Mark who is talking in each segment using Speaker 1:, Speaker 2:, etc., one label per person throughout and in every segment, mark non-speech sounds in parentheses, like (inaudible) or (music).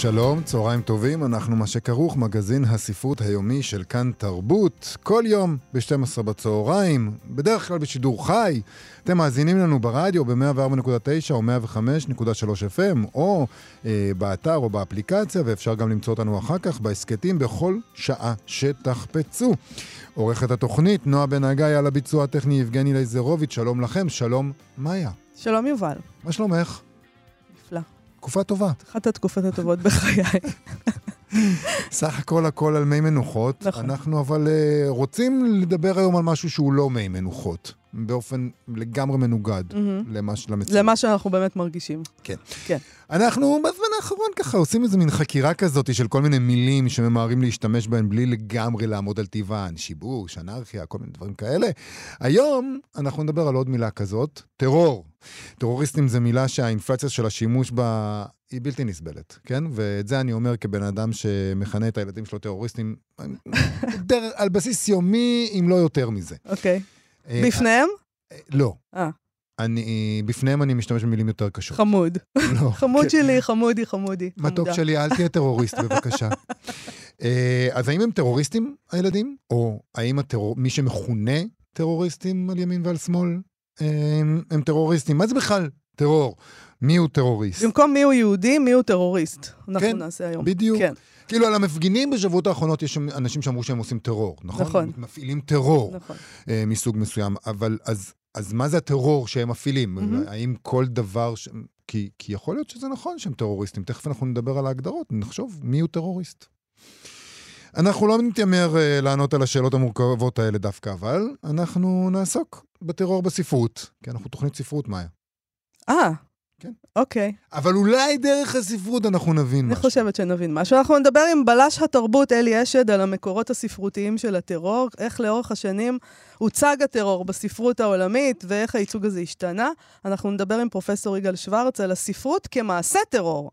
Speaker 1: שלום, צהריים טובים, אנחנו מה שכרוך, מגזין הספרות היומי של כאן תרבות, כל יום ב-12 בצהריים, בדרך כלל בשידור חי. אתם מאזינים לנו ברדיו ב-104.9 או 105.3 FM, או אה, באתר או באפליקציה, ואפשר גם למצוא אותנו אחר כך בהסכתים בכל שעה שתחפצו. עורכת התוכנית, נועה בן הגיא, על הביצוע הטכני יבגני לייזרוביץ', שלום לכם, שלום מאיה.
Speaker 2: שלום יובל.
Speaker 1: מה שלומך? תקופה טובה.
Speaker 2: אחת התקופות הטובות בחיי.
Speaker 1: סך הכל הכל על מי מנוחות. נכון. אנחנו אבל uh, רוצים לדבר היום על משהו שהוא לא מי מנוחות. באופן לגמרי מנוגד mm-hmm. למה, למציאות.
Speaker 2: למה שאנחנו באמת מרגישים.
Speaker 1: כן. כן. אנחנו בזמן האחרון ככה עושים איזה מין חקירה כזאת של כל מיני מילים שממהרים להשתמש בהן בלי לגמרי לעמוד על טבען, שיבוש, אנרכיה, כל מיני דברים כאלה. היום אנחנו נדבר על עוד מילה כזאת, טרור. טרוריסטים זה מילה שהאינפלציה של השימוש בה היא בלתי נסבלת, כן? ואת זה אני אומר כבן אדם שמכנה את הילדים שלו טרוריסטים (laughs) על בסיס יומי, אם לא יותר מזה.
Speaker 2: אוקיי. Okay. אה, בפניהם?
Speaker 1: אה, לא. אה. אני, בפניהם אני משתמש במילים יותר קשות.
Speaker 2: חמוד.
Speaker 1: לא. (laughs)
Speaker 2: חמוד כן. שלי, חמודי, חמודי.
Speaker 1: מתוק שלי, אל תהיה טרוריסט, בבקשה. (laughs) אז האם הם טרוריסטים, הילדים? או האם הטרור, מי שמכונה טרוריסטים על ימין ועל שמאל, הם, הם טרוריסטים? מה זה בכלל טרור? מי הוא טרוריסט?
Speaker 2: במקום מי הוא יהודי, מי הוא טרוריסט. אנחנו כן, נעשה היום.
Speaker 1: בדיוק. כן. כאילו, על המפגינים בשבועות האחרונות יש אנשים שאמרו שהם עושים טרור, נכון?
Speaker 2: נכון.
Speaker 1: מפעילים טרור נכון. אה, מסוג מסוים. אבל אז, אז מה זה הטרור שהם מפעילים? Mm-hmm. האם כל דבר... ש... כי, כי יכול להיות שזה נכון שהם טרוריסטים. תכף אנחנו נדבר על ההגדרות, נחשוב מי הוא טרוריסט. אנחנו לא נתיימר uh, לענות על השאלות המורכבות האלה דווקא, אבל אנחנו נעסוק בטרור בספרות, כי אנחנו תוכנית ספרות, מאיה.
Speaker 2: אה, כן. אוקיי.
Speaker 1: אבל אולי דרך הספרות אנחנו נבין
Speaker 2: משהו.
Speaker 1: אני
Speaker 2: חושבת שנבין משהו. אנחנו נדבר עם בלש התרבות אלי אשד על המקורות הספרותיים של הטרור, איך לאורך השנים הוצג הטרור בספרות העולמית ואיך הייצוג הזה השתנה. אנחנו נדבר עם פרופסור יגאל שוורץ על הספרות כמעשה טרור.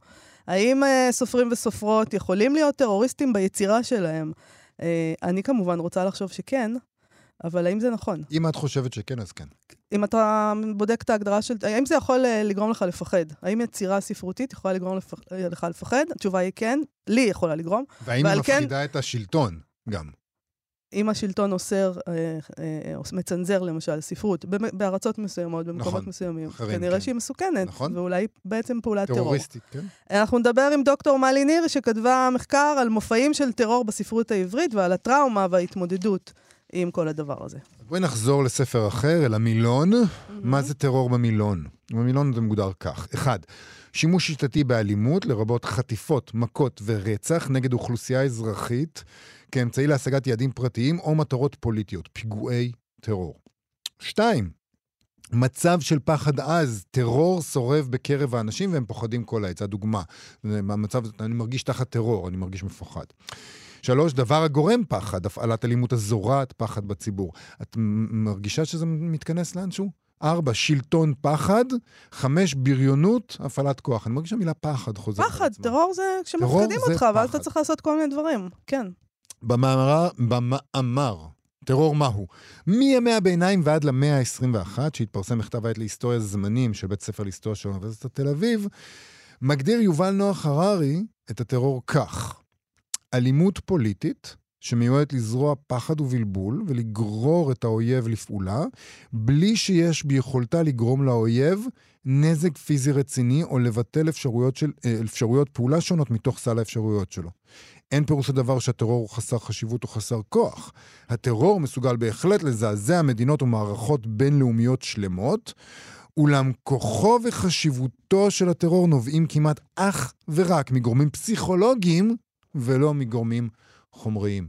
Speaker 2: האם uh, סופרים וסופרות יכולים להיות טרוריסטים ביצירה שלהם? Uh, אני כמובן רוצה לחשוב שכן, אבל האם זה נכון?
Speaker 1: אם את חושבת שכן, אז כן.
Speaker 2: אם אתה בודק את ההגדרה של... האם זה יכול אה, לגרום לך לפחד? האם יצירה ספרותית יכולה לגרום לפח, אה, לך לפחד? התשובה היא כן, לי יכולה לגרום.
Speaker 1: והאם היא כן- מפחידה כן, את השלטון גם?
Speaker 2: אם השלטון אוסר, אה, אה, מצנזר למשל ספרות, בארצות מסוימות, במקומות נכון, מסוימים, אחרים, כנראה כן. שהיא מסוכנת, נכון. ואולי בעצם פעולת טרור.
Speaker 1: טרוריסטית, כן.
Speaker 2: אנחנו נדבר עם דוקטור מלי ניר, שכתבה מחקר על מופעים של טרור בספרות העברית ועל הטראומה וההתמודדות עם כל הדבר הזה.
Speaker 1: בואי נחזור לספר אחר, אל המילון. Mm-hmm. מה זה טרור במילון? במילון זה מוגדר כך. אחד, שימוש שיטתי באלימות, לרבות חטיפות, מכות ורצח נגד אוכלוסייה אזרחית כאמצעי להשגת יעדים פרטיים או מטרות פוליטיות, פיגועי טרור. שתיים, מצב של פחד עז, טרור שורב בקרב האנשים והם פוחדים כל העת. זו דוגמה. המצב, אני מרגיש תחת טרור, אני מרגיש מפוחד. שלוש, דבר הגורם פחד, הפעלת אלימות הזורעת פחד בציבור. את מרגישה שזה מתכנס לאנשהו? ארבע, שלטון פחד. חמש, בריונות, הפעלת כוח. אני מרגישה מילה פחד חוזרת.
Speaker 2: פחד, טרור זה כשמפחידים אותך, ואז אתה צריך לעשות כל מיני דברים, כן.
Speaker 1: במאמר, במאמר, טרור מהו? מימי הביניים ועד למאה ה-21, שהתפרסם מכתב העת להיסטוריה זמנים של בית ספר להיסטוריה של אוניברסיטת תל אביב, מגדיר יובל נוח הררי את הטרור כך: אלימות פוליטית שמיועדת לזרוע פחד ובלבול ולגרור את האויב לפעולה, בלי שיש ביכולתה לגרום לאויב נזק פיזי רציני או לבטל אפשרויות, של, אה, אפשרויות פעולה שונות מתוך סל האפשרויות שלו. אין פירוש הדבר שהטרור הוא חסר חשיבות או חסר כוח. הטרור מסוגל בהחלט לזעזע מדינות ומערכות בינלאומיות שלמות, אולם כוחו וחשיבותו של הטרור נובעים כמעט אך ורק מגורמים פסיכולוגיים ולא מגורמים חומריים.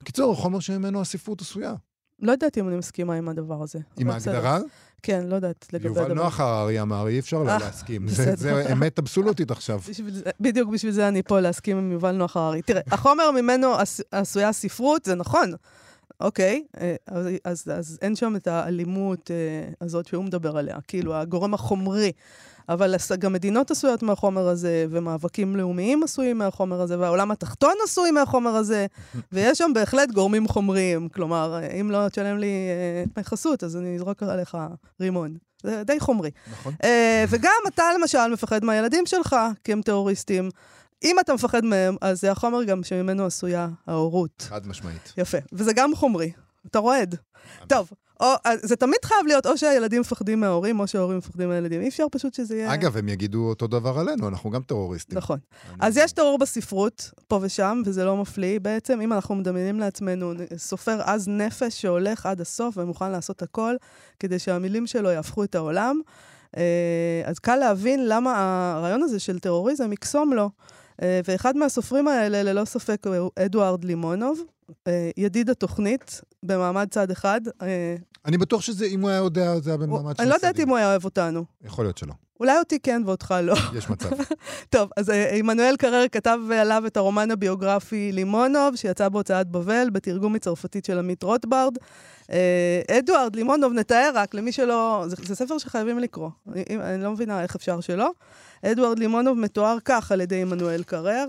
Speaker 1: בקיצור, החומר שממנו הספרות עשויה.
Speaker 2: לא יודעת אם אני מסכימה עם הדבר הזה.
Speaker 1: עם. ההגדרה?
Speaker 2: כן, לא יודעת לגבי
Speaker 1: יובל
Speaker 2: הדבר.
Speaker 1: נוח הררי אמר, אי אפשר לא
Speaker 2: אה,
Speaker 1: להסכים. זה- אמת אבסולוטית עכשיו.
Speaker 2: בדיוק בשביל זה אני פה להסכים עם יובל נוח הררי. תראה, החומר ממנו עש- עשויה ספרות, זה נכון. אוקיי, אה, אז, אז, אז אין שם את האלימות אה, הזאת שהוא מדבר עליה, כאילו הגורם החומרי. אבל גם מדינות עשויות מהחומר הזה, ומאבקים לאומיים עשויים מהחומר הזה, והעולם התחתון עשוי מהחומר הזה, (laughs) ויש שם בהחלט גורמים חומריים. כלומר, אה, אם לא תשלם לי אה, דמי חסות, אז אני אזרוק עליך רימון. זה די חומרי.
Speaker 1: נכון.
Speaker 2: אה, וגם אתה למשל מפחד מהילדים שלך, כי הם טרוריסטים. אם אתה מפחד מהם, אז זה החומר גם שממנו עשויה ההורות.
Speaker 1: חד משמעית.
Speaker 2: יפה. וזה גם חומרי. אתה רועד. טוב, או, אז זה תמיד חייב להיות או שהילדים מפחדים מההורים, או שההורים מפחדים מהילדים. אי אפשר פשוט שזה יהיה...
Speaker 1: אגב, הם יגידו אותו דבר עלינו, אנחנו גם טרוריסטים.
Speaker 2: נכון.
Speaker 1: אני-
Speaker 2: אז יש טרור בספרות, פה ושם, וזה לא מפליא. בעצם, אם אנחנו מדמיינים לעצמנו סופר עז נפש שהולך עד הסוף ומוכן לעשות הכל כדי שהמילים שלו יהפכו את העולם, אה, אז קל להבין למה הרעיון הזה של טרוריזם יקסום לו. אה, ואחד מהסופרים האלה, ללא ספק, הוא אדוארד לימונוב, אה, ידיד התוכנית, במעמד צד אחד. אה,
Speaker 1: אני בטוח שזה, אם הוא היה יודע, זה היה במעמד של
Speaker 2: אני לא יודעת. אם הוא היה אוהב אותנו.
Speaker 1: יכול להיות שלא.
Speaker 2: אולי אותי כן ואותך לא.
Speaker 1: יש מצב. (laughs)
Speaker 2: טוב, אז אה, עמנואל קרר כתב עליו את הרומן הביוגרפי לימונוב, שיצא בהוצאת בבל, בתרגום מצרפתית של עמית רוטברד. אה, אדוארד לימונוב, נתאר רק למי שלא... זה, זה ספר שחייבים לקרוא. אני, אני לא מבינה איך אפשר שלא. אדוארד לימונוב מתואר כך על ידי עמנואל קרר.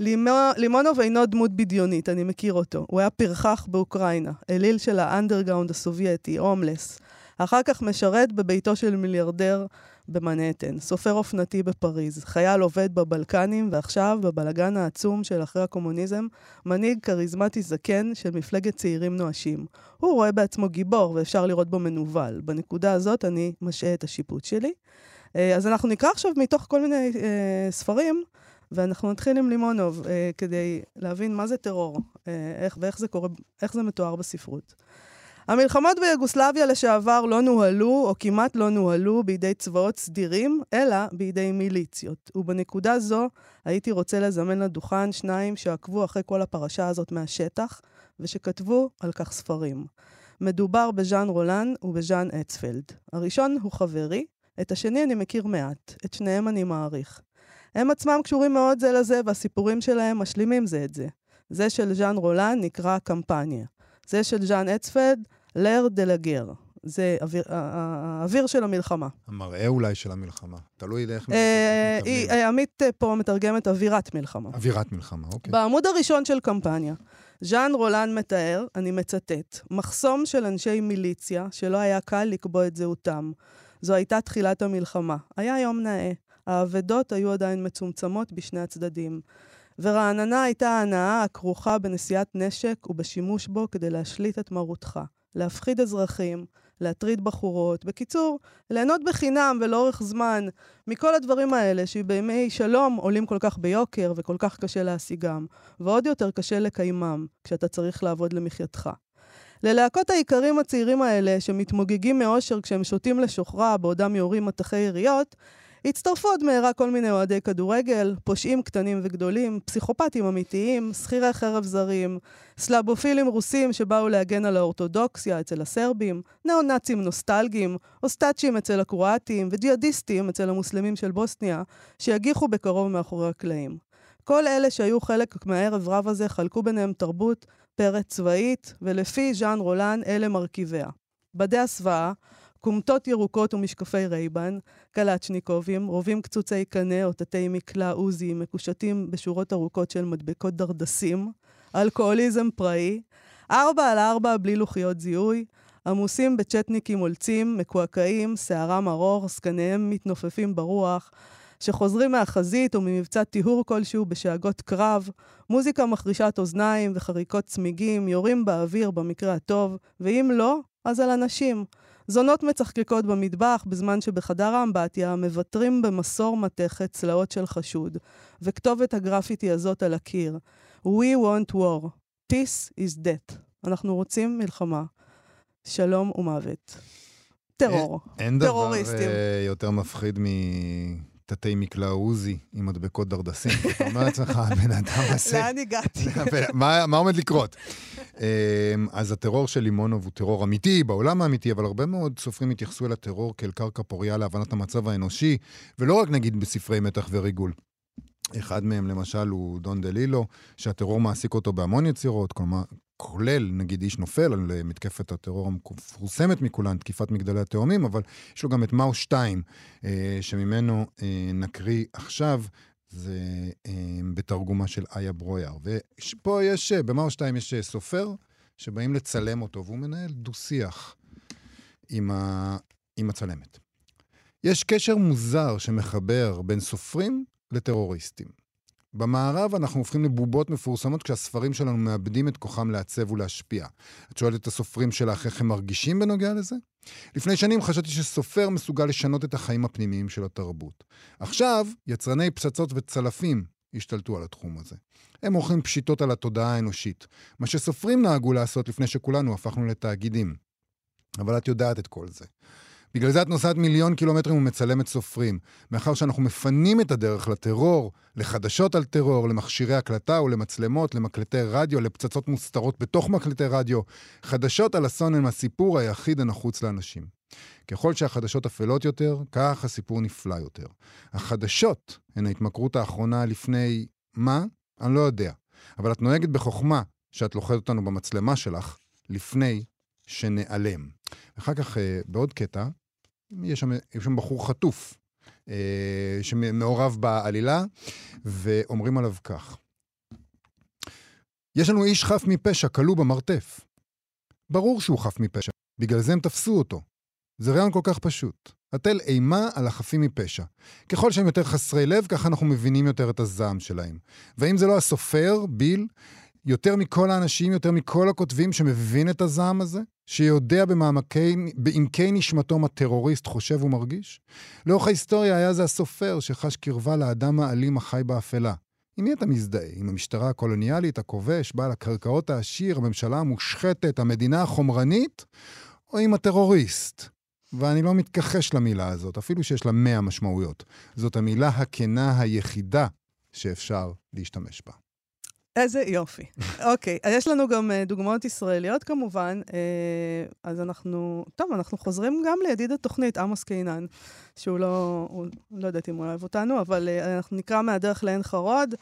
Speaker 2: לימו, לימונוב אינו דמות בדיונית, אני מכיר אותו. הוא היה פרחח באוקראינה, אליל של האנדרגאונד הסובייטי, הומלס. אחר כך משרת בביתו של מיליארדר במנהטן, סופר אופנתי בפריז, חייל עובד בבלקנים, ועכשיו, בבלגן העצום של אחרי הקומוניזם, מנהיג כריזמטי זקן של מפלגת צעירים נואשים. הוא רואה בעצמו גיבור, ואפשר לראות בו מנוול. בנקודה הזאת אני משעה את השיפוט שלי. אה, אז אנחנו נקרא עכשיו מתוך כל מיני אה, ספרים, ואנחנו נתחיל עם לימונוב, אה, כדי להבין מה זה טרור, אה, איך, ואיך זה קורה, איך זה מתואר בספרות. המלחמות ביוגוסלביה לשעבר לא נוהלו, או כמעט לא נוהלו, בידי צבאות סדירים, אלא בידי מיליציות. ובנקודה זו הייתי רוצה לזמן לדוכן שניים שעקבו אחרי כל הפרשה הזאת מהשטח, ושכתבו על כך ספרים. מדובר בז'אן רולן ובז'אן אצפלד. הראשון הוא חברי, את השני אני מכיר מעט, את שניהם אני מעריך. הם עצמם קשורים מאוד זה לזה, והסיפורים שלהם משלימים זה את זה. זה של ז'אן רולן נקרא קמפניה. זה של ז'אן אצפלד, לר דה לגר. זה אוויר, האוויר של המלחמה.
Speaker 1: המראה אולי של המלחמה. תלוי לאיך
Speaker 2: אה,
Speaker 1: מתכוונים.
Speaker 2: היא- אה, עמית אה, פה מתרגמת אווירת מלחמה.
Speaker 1: אווירת מלחמה, אוקיי.
Speaker 2: בעמוד הראשון של קמפניה, ז'אן רולן מתאר, אני מצטט, מחסום של אנשי מיליציה שלא היה קל לקבוע את זהותם. זו הייתה תחילת המלחמה. היה יום נאה. האבדות היו עדיין מצומצמות בשני הצדדים. ורעננה הייתה ההנאה הכרוכה בנשיאת נשק ובשימוש בו כדי להשליט את מרותך. להפחיד אזרחים, להטריד בחורות. בקיצור, ליהנות בחינם ולאורך זמן מכל הדברים האלה שבימי שלום עולים כל כך ביוקר וכל כך קשה להשיגם, ועוד יותר קשה לקיימם כשאתה צריך לעבוד למחייתך. ללהקות האיכרים הצעירים האלה, שמתמוגגים מאושר כשהם שותים לשוכרה בעודם יורים מטחי יריות, הצטרפו עוד מהרה כל מיני אוהדי כדורגל, פושעים קטנים וגדולים, פסיכופטים אמיתיים, שכירי חרב זרים, סלאבופילים רוסים שבאו להגן על האורתודוקסיה אצל הסרבים, ניאו-נאצים נוסטלגיים, אוסטאשים אצל הקרואטים וג'יהאדיסטים אצל המוסלמים של בוסניה, שיגיחו בקרוב מאחורי הקלעים. כל אלה שהיו חלק מהערב רב הזה חלקו ביניהם תרבות פרא-צבאית, ולפי ז'אן רולן אלה מרכיביה. בדי הסוואה, כומתות ירוקות ומשקפי רייבן, קלצ'ניקובים, רובים קצוצי קנה או תתי מקלע עוזי, מקושטים בשורות ארוכות של מדבקות דרדסים, אלכוהוליזם פראי, ארבע על ארבע בלי לוחיות זיהוי, עמוסים בצ'טניקים עולצים, מקועקעים, שערם ארוך, זקניהם מתנופפים ברוח, שחוזרים מהחזית וממבצע טיהור כלשהו בשאגות קרב, מוזיקה מחרישת אוזניים וחריקות צמיגים, יורים באוויר במקרה הטוב, ואם לא, אז על אנשים. זונות מצחקקות במטבח, בזמן שבחדר האמבטיה מוותרים במסור מתכת צלעות של חשוד, וכתובת הגרפיטי הזאת על הקיר: We want war. Peace is death. אנחנו רוצים מלחמה. שלום ומוות. טרור.
Speaker 1: אין דבר
Speaker 2: טרוריסטים.
Speaker 1: אה, יותר מפחיד מתתי מקלע עוזי עם מדבקות דרדסים. (laughs) אתה אומר לעצמך, הבן אדם הזה...
Speaker 2: לאן הגעתי? (laughs)
Speaker 1: מה מה עומד לקרות? אמ, אז הטרור של לימונוב הוא טרור אמיתי, בעולם האמיתי, אבל הרבה מאוד סופרים התייחסו אל הטרור כאל קרקע פוריה להבנת המצב האנושי, ולא רק נגיד בספרי מתח וריגול. אחד מהם למשל הוא דון דלילו, שהטרור מעסיק אותו בהמון יצירות, כלומר, כולל נגיד איש נופל על אה, מתקפת הטרור המפורסמת מכולן, תקיפת מגדלי התאומים, אבל יש לו גם את מאו 2, אה, שממנו אה, נקריא עכשיו. זה בתרגומה של איה ברויר. ופה יש, במאו 2 יש סופר שבאים לצלם אותו, והוא מנהל דו-שיח עם, ה... עם הצלמת. יש קשר מוזר שמחבר בין סופרים לטרוריסטים. במערב אנחנו הופכים לבובות מפורסמות כשהספרים שלנו מאבדים את כוחם לעצב ולהשפיע. את שואלת את הסופרים שלך איך הם מרגישים בנוגע לזה? לפני שנים חשבתי שסופר מסוגל לשנות את החיים הפנימיים של התרבות. עכשיו, יצרני פצצות וצלפים השתלטו על התחום הזה. הם עורכים פשיטות על התודעה האנושית, מה שסופרים נהגו לעשות לפני שכולנו הפכנו לתאגידים. אבל את יודעת את כל זה. בגלל זה את נוסעת מיליון קילומטרים ומצלמת סופרים. מאחר שאנחנו מפנים את הדרך לטרור, לחדשות על טרור, למכשירי הקלטה ולמצלמות, למקלטי רדיו, לפצצות מוסתרות בתוך מקלטי רדיו, חדשות על אסון הם הסיפור היחיד הנחוץ לאנשים. ככל שהחדשות אפלות יותר, כך הסיפור נפלא יותר. החדשות הן ההתמכרות האחרונה לפני מה? אני לא יודע. אבל את נוהגת בחוכמה שאת לוכדת אותנו במצלמה שלך לפני שנעלם. אחר כך, אה, בעוד קטע, יש שם, יש שם בחור חטוף אה, שמעורב בעלילה, ואומרים עליו כך: יש לנו איש חף מפשע, כלוא במרתף. ברור שהוא חף מפשע, בגלל זה הם תפסו אותו. זה רעיון כל כך פשוט. הטל אימה על החפים מפשע. ככל שהם יותר חסרי לב, ככה אנחנו מבינים יותר את הזעם שלהם. והאם זה לא הסופר, ביל, יותר מכל האנשים, יותר מכל הכותבים שמבין את הזעם הזה? שיודע במעמקי, בעמקי נשמתו מה טרוריסט חושב ומרגיש? לאורך ההיסטוריה היה זה הסופר שחש קרבה לאדם האלים החי באפלה. עם מי אתה מזדהה? עם המשטרה הקולוניאלית, הכובש, בעל הקרקעות העשיר, הממשלה המושחתת, המדינה החומרנית? או עם הטרוריסט? ואני לא מתכחש למילה הזאת, אפילו שיש לה מאה משמעויות. זאת המילה הכנה היחידה שאפשר להשתמש בה.
Speaker 2: איזה יופי. אוקיי, אז יש לנו גם uh, דוגמאות ישראליות כמובן, uh, אז אנחנו, טוב, אנחנו חוזרים גם לידיד התוכנית, עמוס קינן, שהוא לא, הוא, לא יודעת אם הוא אוהב אותנו, אבל uh, אנחנו נקרא מהדרך לעין חרוד.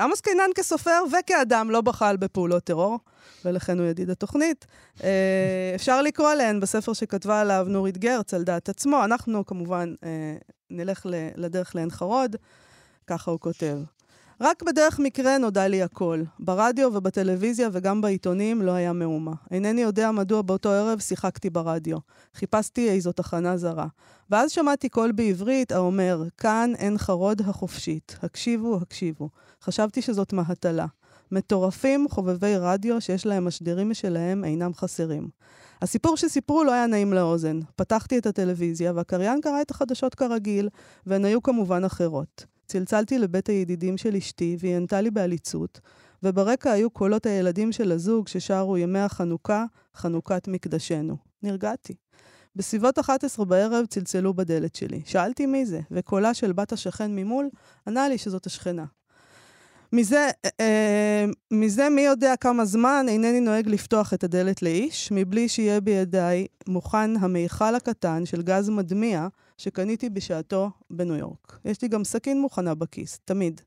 Speaker 2: עמוס קינן כסופר וכאדם לא בחל בפעולות טרור, ולכן הוא ידיד התוכנית. אפשר לקרוא עליהן בספר שכתבה עליו נורית גרץ, על דעת עצמו. אנחנו כמובן נלך לדרך לעין חרוד, ככה הוא כותב. רק בדרך מקרה נודע לי הכל. ברדיו ובטלוויזיה וגם בעיתונים לא היה מאומה. אינני יודע מדוע באותו ערב שיחקתי ברדיו. חיפשתי איזו תחנה זרה. ואז שמעתי קול בעברית האומר, כאן אין חרוד החופשית. הקשיבו, הקשיבו. חשבתי שזאת מהטלה. מטורפים חובבי רדיו שיש להם משדרים משלהם אינם חסרים. הסיפור שסיפרו לא היה נעים לאוזן. פתחתי את הטלוויזיה והקריין קרא את החדשות כרגיל, והן היו כמובן אחרות. צלצלתי לבית הידידים של אשתי, והיא ענתה לי בעליצות, וברקע היו קולות הילדים של הזוג ששרו ימי החנוכה, חנוכת מקדשנו. נרגעתי. בסביבות 11 בערב צלצלו בדלת שלי. שאלתי מי זה, וקולה של בת השכן ממול ענה לי שזאת השכנה. מזה, אה, אה, מזה מי יודע כמה זמן אינני נוהג לפתוח את הדלת לאיש, מבלי שיהיה בידיי מוכן המיכל הקטן של גז מדמיע שקניתי בשעתו בניו יורק. יש לי גם סכין מוכנה בכיס, תמיד.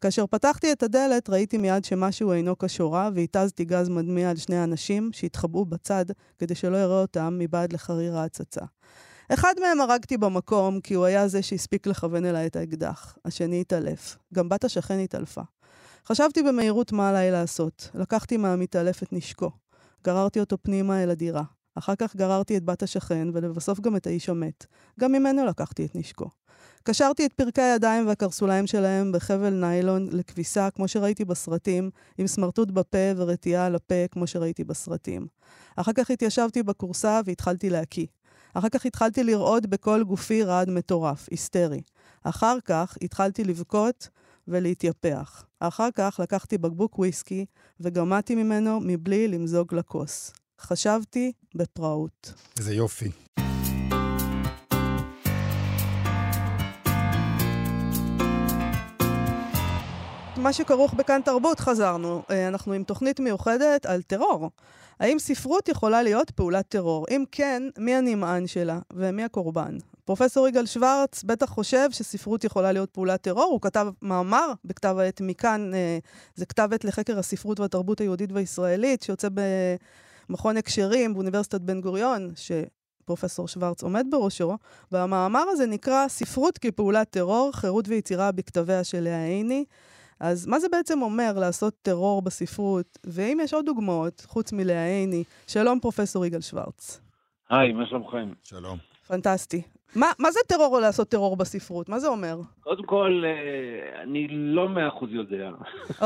Speaker 2: כאשר פתחתי את הדלת, ראיתי מיד שמשהו אינו כשורה, והתזתי גז מדמיע על שני האנשים שהתחבאו בצד, כדי שלא יראה אותם מבעד לחריר ההצצה. אחד מהם הרגתי במקום, כי הוא היה זה שהספיק לכוון אליי את האקדח. השני התעלף. גם בת השכן התעלפה. חשבתי במהירות מה עליי לעשות. לקחתי מהמתעלף את נשקו. גררתי אותו פנימה אל הדירה. אחר כך גררתי את בת השכן, ולבסוף גם את האיש המת. גם ממנו לקחתי את נשקו. קשרתי את פרקי הידיים והקרסוליים שלהם בחבל ניילון לכביסה, כמו שראיתי בסרטים, עם סמרטוט בפה ורתיעה על הפה, כמו שראיתי בסרטים. אחר כך התיישבתי בכורסה והתחלתי להקיא. אחר כך התחלתי לרעוד בכל גופי רעד מטורף, היסטרי. אחר כך התחלתי לבכות ולהתייפח. אחר כך לקחתי בקבוק וויסקי וגמעתי ממנו מבלי למזוג לכוס. חשבתי בפראות.
Speaker 1: איזה יופי.
Speaker 2: מה שכרוך בכאן תרבות חזרנו. אה, אנחנו עם תוכנית מיוחדת על טרור. האם ספרות יכולה להיות פעולת טרור? אם כן, מי הנמען שלה ומי הקורבן? פרופסור יגאל שוורץ בטח חושב שספרות יכולה להיות פעולת טרור. הוא כתב מאמר בכתב העת מכאן, אה, זה כתב עת לחקר הספרות והתרבות היהודית והישראלית, שיוצא במכון הקשרים באוניברסיטת בן גוריון, שפרופסור שוורץ עומד בראשו, והמאמר הזה נקרא ספרות כפעולת טרור, חירות ויצירה בכתביה של לאה עיני. אז מה זה בעצם אומר לעשות טרור בספרות? ואם יש עוד דוגמאות, חוץ מלאה עיני, שלום פרופסור יגאל שוורץ.
Speaker 3: היי, מה שלומכם?
Speaker 1: שלום.
Speaker 2: פנטסטי. מה, מה זה טרור או לעשות טרור בספרות? מה זה אומר?
Speaker 3: קודם כל, אה, אני לא מאה אחוז יודע.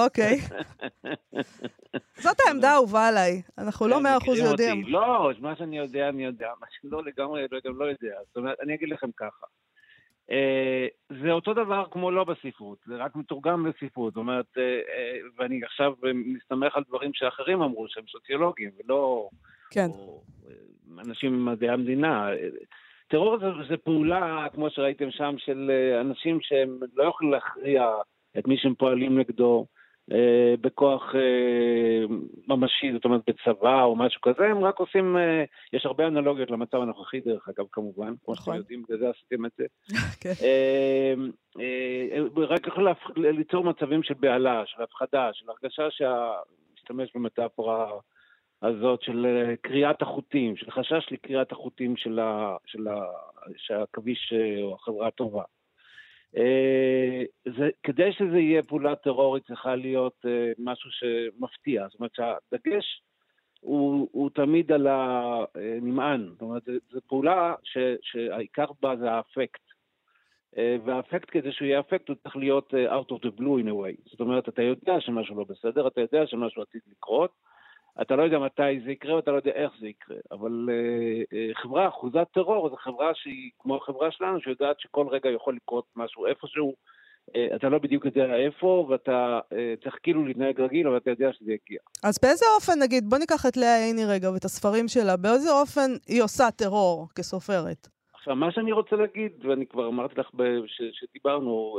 Speaker 2: אוקיי. זאת העמדה האהובה עליי. אנחנו לא מאה אחוז יודעים.
Speaker 3: לא, מה שאני יודע, אני יודע. מה שלא לגמרי, לא, גם לא יודע. זאת אומרת, אני אגיד לכם ככה. אה, זה אותו דבר כמו לא בספרות, זה רק מתורגם בספרות. זאת אומרת, אה, ואני עכשיו מסתמך על דברים שאחרים אמרו, שהם סוציולוגים, ולא...
Speaker 2: כן.
Speaker 3: או, אנשים ממדעי המדינה. טרור זה, זה פעולה, כמו שראיתם שם, של אנשים שהם לא יכולים להכריע את מי שהם פועלים נגדו. אה, בכוח אה, ממשי, זאת אומרת בצבא או משהו כזה, הם רק עושים, אה, יש הרבה אנלוגיות למצב הנוכחי דרך אגב כמובן, כמו שאתם נכון. יודעים, בגלל זה עשיתם את זה. (laughs) כן. רק יכול ליצור מצבים של בהלה, של הפחדה, של הרגשה להשתמש במטאפורה הזאת של קריאת החוטים, של חשש לקריאת החוטים של שהכביש או החברה הטובה. אה, זה, כדי שזה יהיה פעולת טרור, היא צריכה להיות אה, משהו שמפתיע. זאת אומרת שהדגש הוא, הוא תמיד על הנמען. זאת אומרת, זו פעולה ש, שהעיקר בה זה האפקט. אה, והאפקט, כדי שהוא יהיה אפקט, הוא צריך להיות out of the blue in a way. זאת אומרת, אתה יודע שמשהו לא בסדר, אתה יודע שמשהו עתיד לקרות, אתה לא יודע מתי זה יקרה ואתה לא יודע איך זה יקרה. אבל uh, uh, חברה אחוזת טרור זו חברה שהיא כמו החברה שלנו, שיודעת שכל רגע יכול לקרות משהו איפשהו. Uh, אתה לא בדיוק יודע איפה, ואתה uh, צריך כאילו להתנהג רגיל, אבל אתה יודע שזה יגיע.
Speaker 2: אז באיזה אופן, נגיד, בוא ניקח את לאה עיני רגע ואת הספרים שלה, באיזה אופן היא עושה טרור כסופרת?
Speaker 3: עכשיו, מה שאני רוצה להגיד, ואני כבר אמרתי לך שדיברנו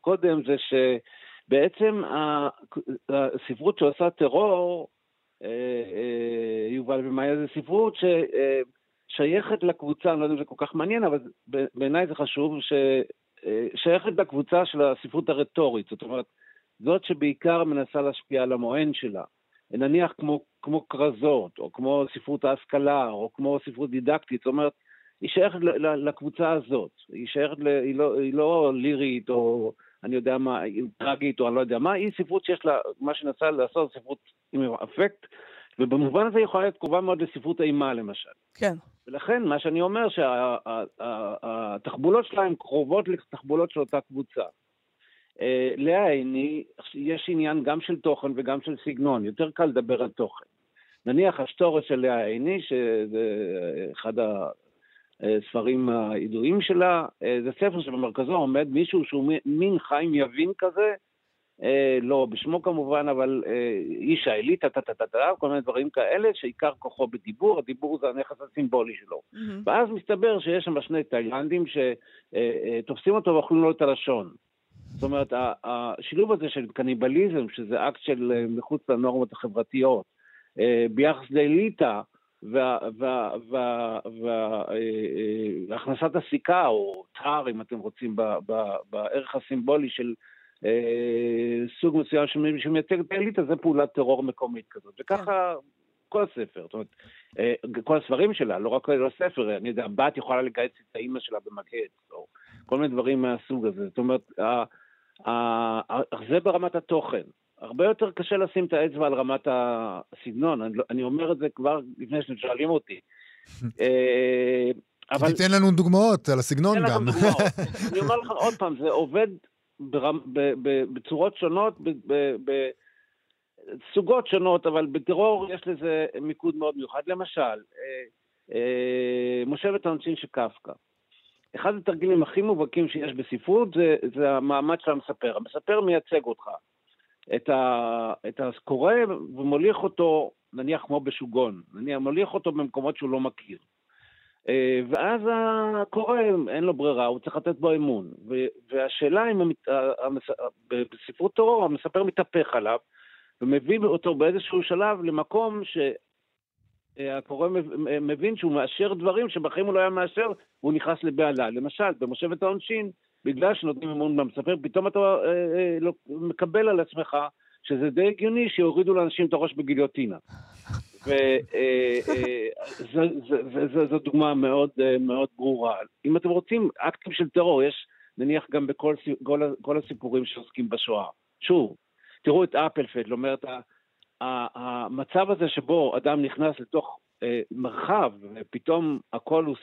Speaker 3: קודם, זה שבעצם הספרות שעושה טרור, יובל ומאיה זה ספרות ששייכת לקבוצה, אני לא יודע אם זה כל כך מעניין, אבל בעיניי זה חשוב, ששייכת לקבוצה של הספרות הרטורית, זאת אומרת, זאת שבעיקר מנסה להשפיע על המוען שלה. נניח כמו, כמו כרזות, או כמו ספרות ההשכלה, או כמו ספרות דידקטית, זאת אומרת, היא שייכת לקבוצה הזאת, היא שייכת, ל, היא, לא, היא לא לירית, או אני יודע מה, טרגית, או אני לא יודע מה, היא ספרות שיש לה, מה שנסה לעשות, ספרות עם אפקט, ובמובן הזה היא יכולה להיות קרובה מאוד לספרות אימה למשל.
Speaker 2: כן.
Speaker 3: ולכן מה שאני אומר שהתחבולות שה, שלהם קרובות לתחבולות של אותה קבוצה. אה, לאה עיני, יש עניין גם של תוכן וגם של סגנון, יותר קל לדבר על תוכן. נניח השטורס של לאה עיני, שזה אחד הספרים הידועים שלה, אה, זה ספר שבמרכזו עומד מישהו שהוא מין חיים יבין כזה, אה, לא בשמו כמובן, אבל אה, איש האליטה, טה-טה-טה-טה, כל מיני דברים כאלה, שעיקר כוחו בדיבור, הדיבור זה הנכס הסימבולי שלו. Mm-hmm. ואז מסתבר שיש שם שני תאילנדים שתופסים אותו ואוכלים לו את הלשון. זאת אומרת, השילוב הזה של קניבליזם, שזה אקט של אה, מחוץ לנורמות החברתיות, ביחס לאליטה, והכנסת הסיכה, או טהר, אם אתם רוצים, בערך הסימבולי של אה, סוג מסוים שמייצג את האליטה, זה פעולת טרור מקומית כזאת. וככה כן. כל הספר, זאת אומרת, אה, כל הספרים שלה, לא רק כל הספר, אני יודע, בת יכולה לגייס את האימא שלה במגהץ, או כל מיני דברים מהסוג הזה. זאת אומרת, זה ברמת התוכן. הרבה יותר קשה לשים את האצבע על רמת הסגנון, אני, לא, אני אומר את זה כבר לפני שאתם שואלים אותי. (laughs)
Speaker 1: אה, אבל... תיתן לנו דוגמאות על הסגנון גם. (laughs)
Speaker 3: אני אומר לך עוד פעם, זה עובד בצורות שונות, בסוגות שונות, אבל בטרור יש לזה מיקוד מאוד מיוחד. למשל, אה, אה, מושבת העונשין של קפקא. אחד התרגילים הכי מובהקים שיש בספרות זה, זה המעמד של המספר. המספר מייצג אותך. את, ה, את הקורא ומוליך אותו, נניח כמו בשוגון, נניח מוליך אותו במקומות שהוא לא מכיר. אה, ואז הקורא, אין לו ברירה, הוא צריך לתת בו אמון. והשאלה אם המת- בספרות טרור המספר מתהפך עליו, ומביא אותו באיזשהו שלב למקום שהקורא מבין שהוא מאשר דברים שבחיים הוא לא היה מאשר, והוא נכנס לבהלה. למשל, במושבת העונשין, בגלל שנותנים אמון במספר, פתאום אתה אה, אה, לא, מקבל על עצמך שזה די הגיוני שיורידו לאנשים את הראש בגיליוטינה. וזו דוגמה מאוד, אה, מאוד ברורה. אם אתם רוצים אקטים של טרור, יש נניח גם בכל כל, כל הסיפורים שעוסקים בשואה. שוב, תראו את אפלפלד, אומר את המצב הזה שבו אדם נכנס לתוך אה, מרחב, ופתאום הכל הוא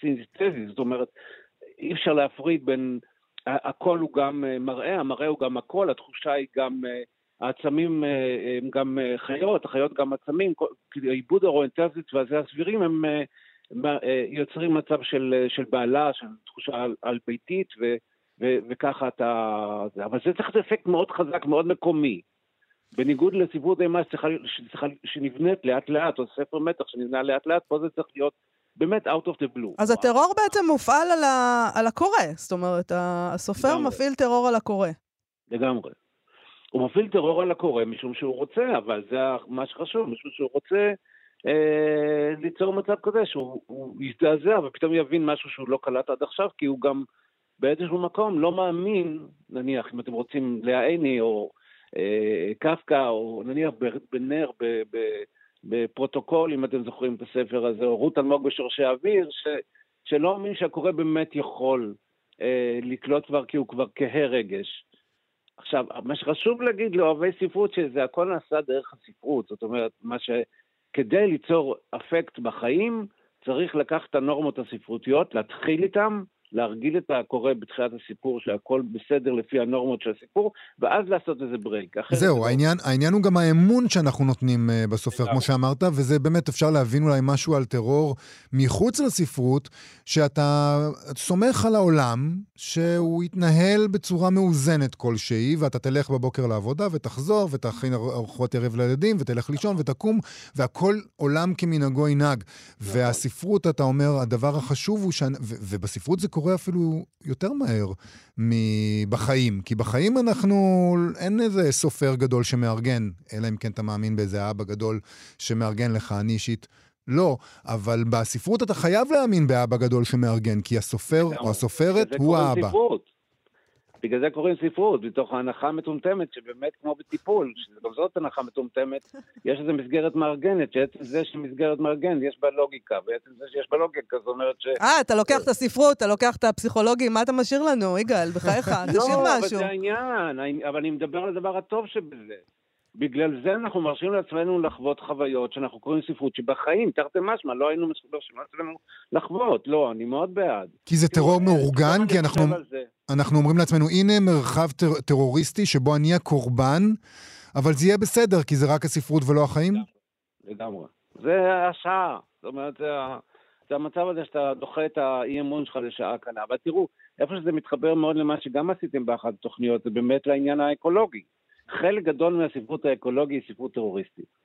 Speaker 3: סינסטזי, זאת אומרת, אי אפשר להפריד בין, הכל הוא גם אה, מראה, המראה הוא גם הכל, התחושה היא גם, אה, העצמים אה, הם גם חיות, החיות גם עצמים, עיבוד האוריינטציות והזה הסבירים הם יוצרים מצב של, של בעלה, של תחושה על, על ביתית, ו, ו, וככה אתה... אבל זה צריך להיות אפקט מאוד חזק, מאוד מקומי. בניגוד לספרות אימה שנבנית לאט לאט, או ספר מתח שנבנה לאט לאט, פה זה צריך להיות באמת out of the blue.
Speaker 2: אז הטרור בעצם מופעל על, ה... על הקורא, זאת אומרת, הסופר לגמרי. מפעיל טרור על הקורא.
Speaker 3: לגמרי. הוא מפעיל טרור על הקורא משום שהוא רוצה, אבל זה מה שחשוב, משום שהוא רוצה אה, ליצור מצב כזה שהוא יזדעזע ופתאום יבין משהו שהוא לא קלט עד עכשיו, כי הוא גם באיזשהו מקום לא מאמין, נניח, אם אתם רוצים, לאה עיני או אה, קפקא, או נניח בנר, ב... ב בפרוטוקול, אם אתם זוכרים את הספר הזה, או רות אלמוג בשורשי האוויר, ש, שלא מאמין שהקורא באמת יכול אה, לקלוט כבר כי הוא כבר כהה רגש. עכשיו, מה שחשוב להגיד לאוהבי ספרות, שזה הכל נעשה דרך הספרות. זאת אומרת, מה ש... כדי ליצור אפקט בחיים, צריך לקחת את הנורמות הספרותיות, להתחיל איתן, להרגיל את הקורא בתחילת הסיפור שהכל בסדר לפי הנורמות של הסיפור, ואז לעשות איזה ברייק.
Speaker 1: זהו, לא... העניין, העניין הוא גם האמון שאנחנו נותנים uh, בסופר, כמו שאמרת, וזה באמת אפשר להבין אולי משהו על טרור מחוץ לספרות, שאתה סומך על העולם שהוא יתנהל בצורה מאוזנת כלשהי, ואתה תלך בבוקר לעבודה ותחזור ותכין ארוחות ערב לילדים ותלך לישון ותקום, והכל עולם כמנהגו ינהג. נכון. והספרות, אתה אומר, הדבר החשוב הוא, ש... ובספרות זה קורה אפילו יותר מהר מבחיים. כי בחיים אנחנו, אין איזה סופר גדול שמארגן, אלא אם כן אתה מאמין באיזה אבא גדול שמארגן לך, אני אישית. לא, אבל בספרות אתה חייב להאמין באבא גדול שמארגן, כי הסופר או הסופרת הוא האבא. ספרות.
Speaker 3: בגלל זה קוראים ספרות, מתוך ההנחה המטומטמת, שבאמת כמו בטיפול, שגם זאת הנחה מטומטמת, (laughs) יש איזו מסגרת מארגנת, שעצם זה שמסגרת מארגנת יש בה לוגיקה, ועצם זה שיש בה לוגיקה, זאת אומרת ש...
Speaker 2: אה, אתה לוקח את הספרות, אתה לוקח את הפסיכולוגים, מה אתה משאיר לנו, יגאל? בחייך, (laughs) תשאיר משהו.
Speaker 3: לא, אבל זה העניין, אבל אני מדבר על הדבר הטוב שבזה. בגלל זה אנחנו מרשים לעצמנו לחוות חוויות שאנחנו קוראים ספרות שבחיים, תרתי משמע, לא היינו מרשים לעצמנו לחוות. לא, אני מאוד בעד.
Speaker 1: כי זה טרור מאורגן, כי אנחנו, אנחנו אומרים לעצמנו, הנה מרחב טר, טרוריסטי שבו אני הקורבן, אבל זה יהיה בסדר, כי זה רק הספרות ולא החיים?
Speaker 3: לגמרי. זה השעה. זאת אומרת, זה, זה המצב הזה שאתה דוחה את האי-אמון שלך לשעה קלה. אבל תראו, איפה שזה מתחבר מאוד למה שגם עשיתם באחת התוכניות, זה באמת לעניין האקולוגי. חלק גדול מהספרות האקולוגי היא ספרות טרוריסטית.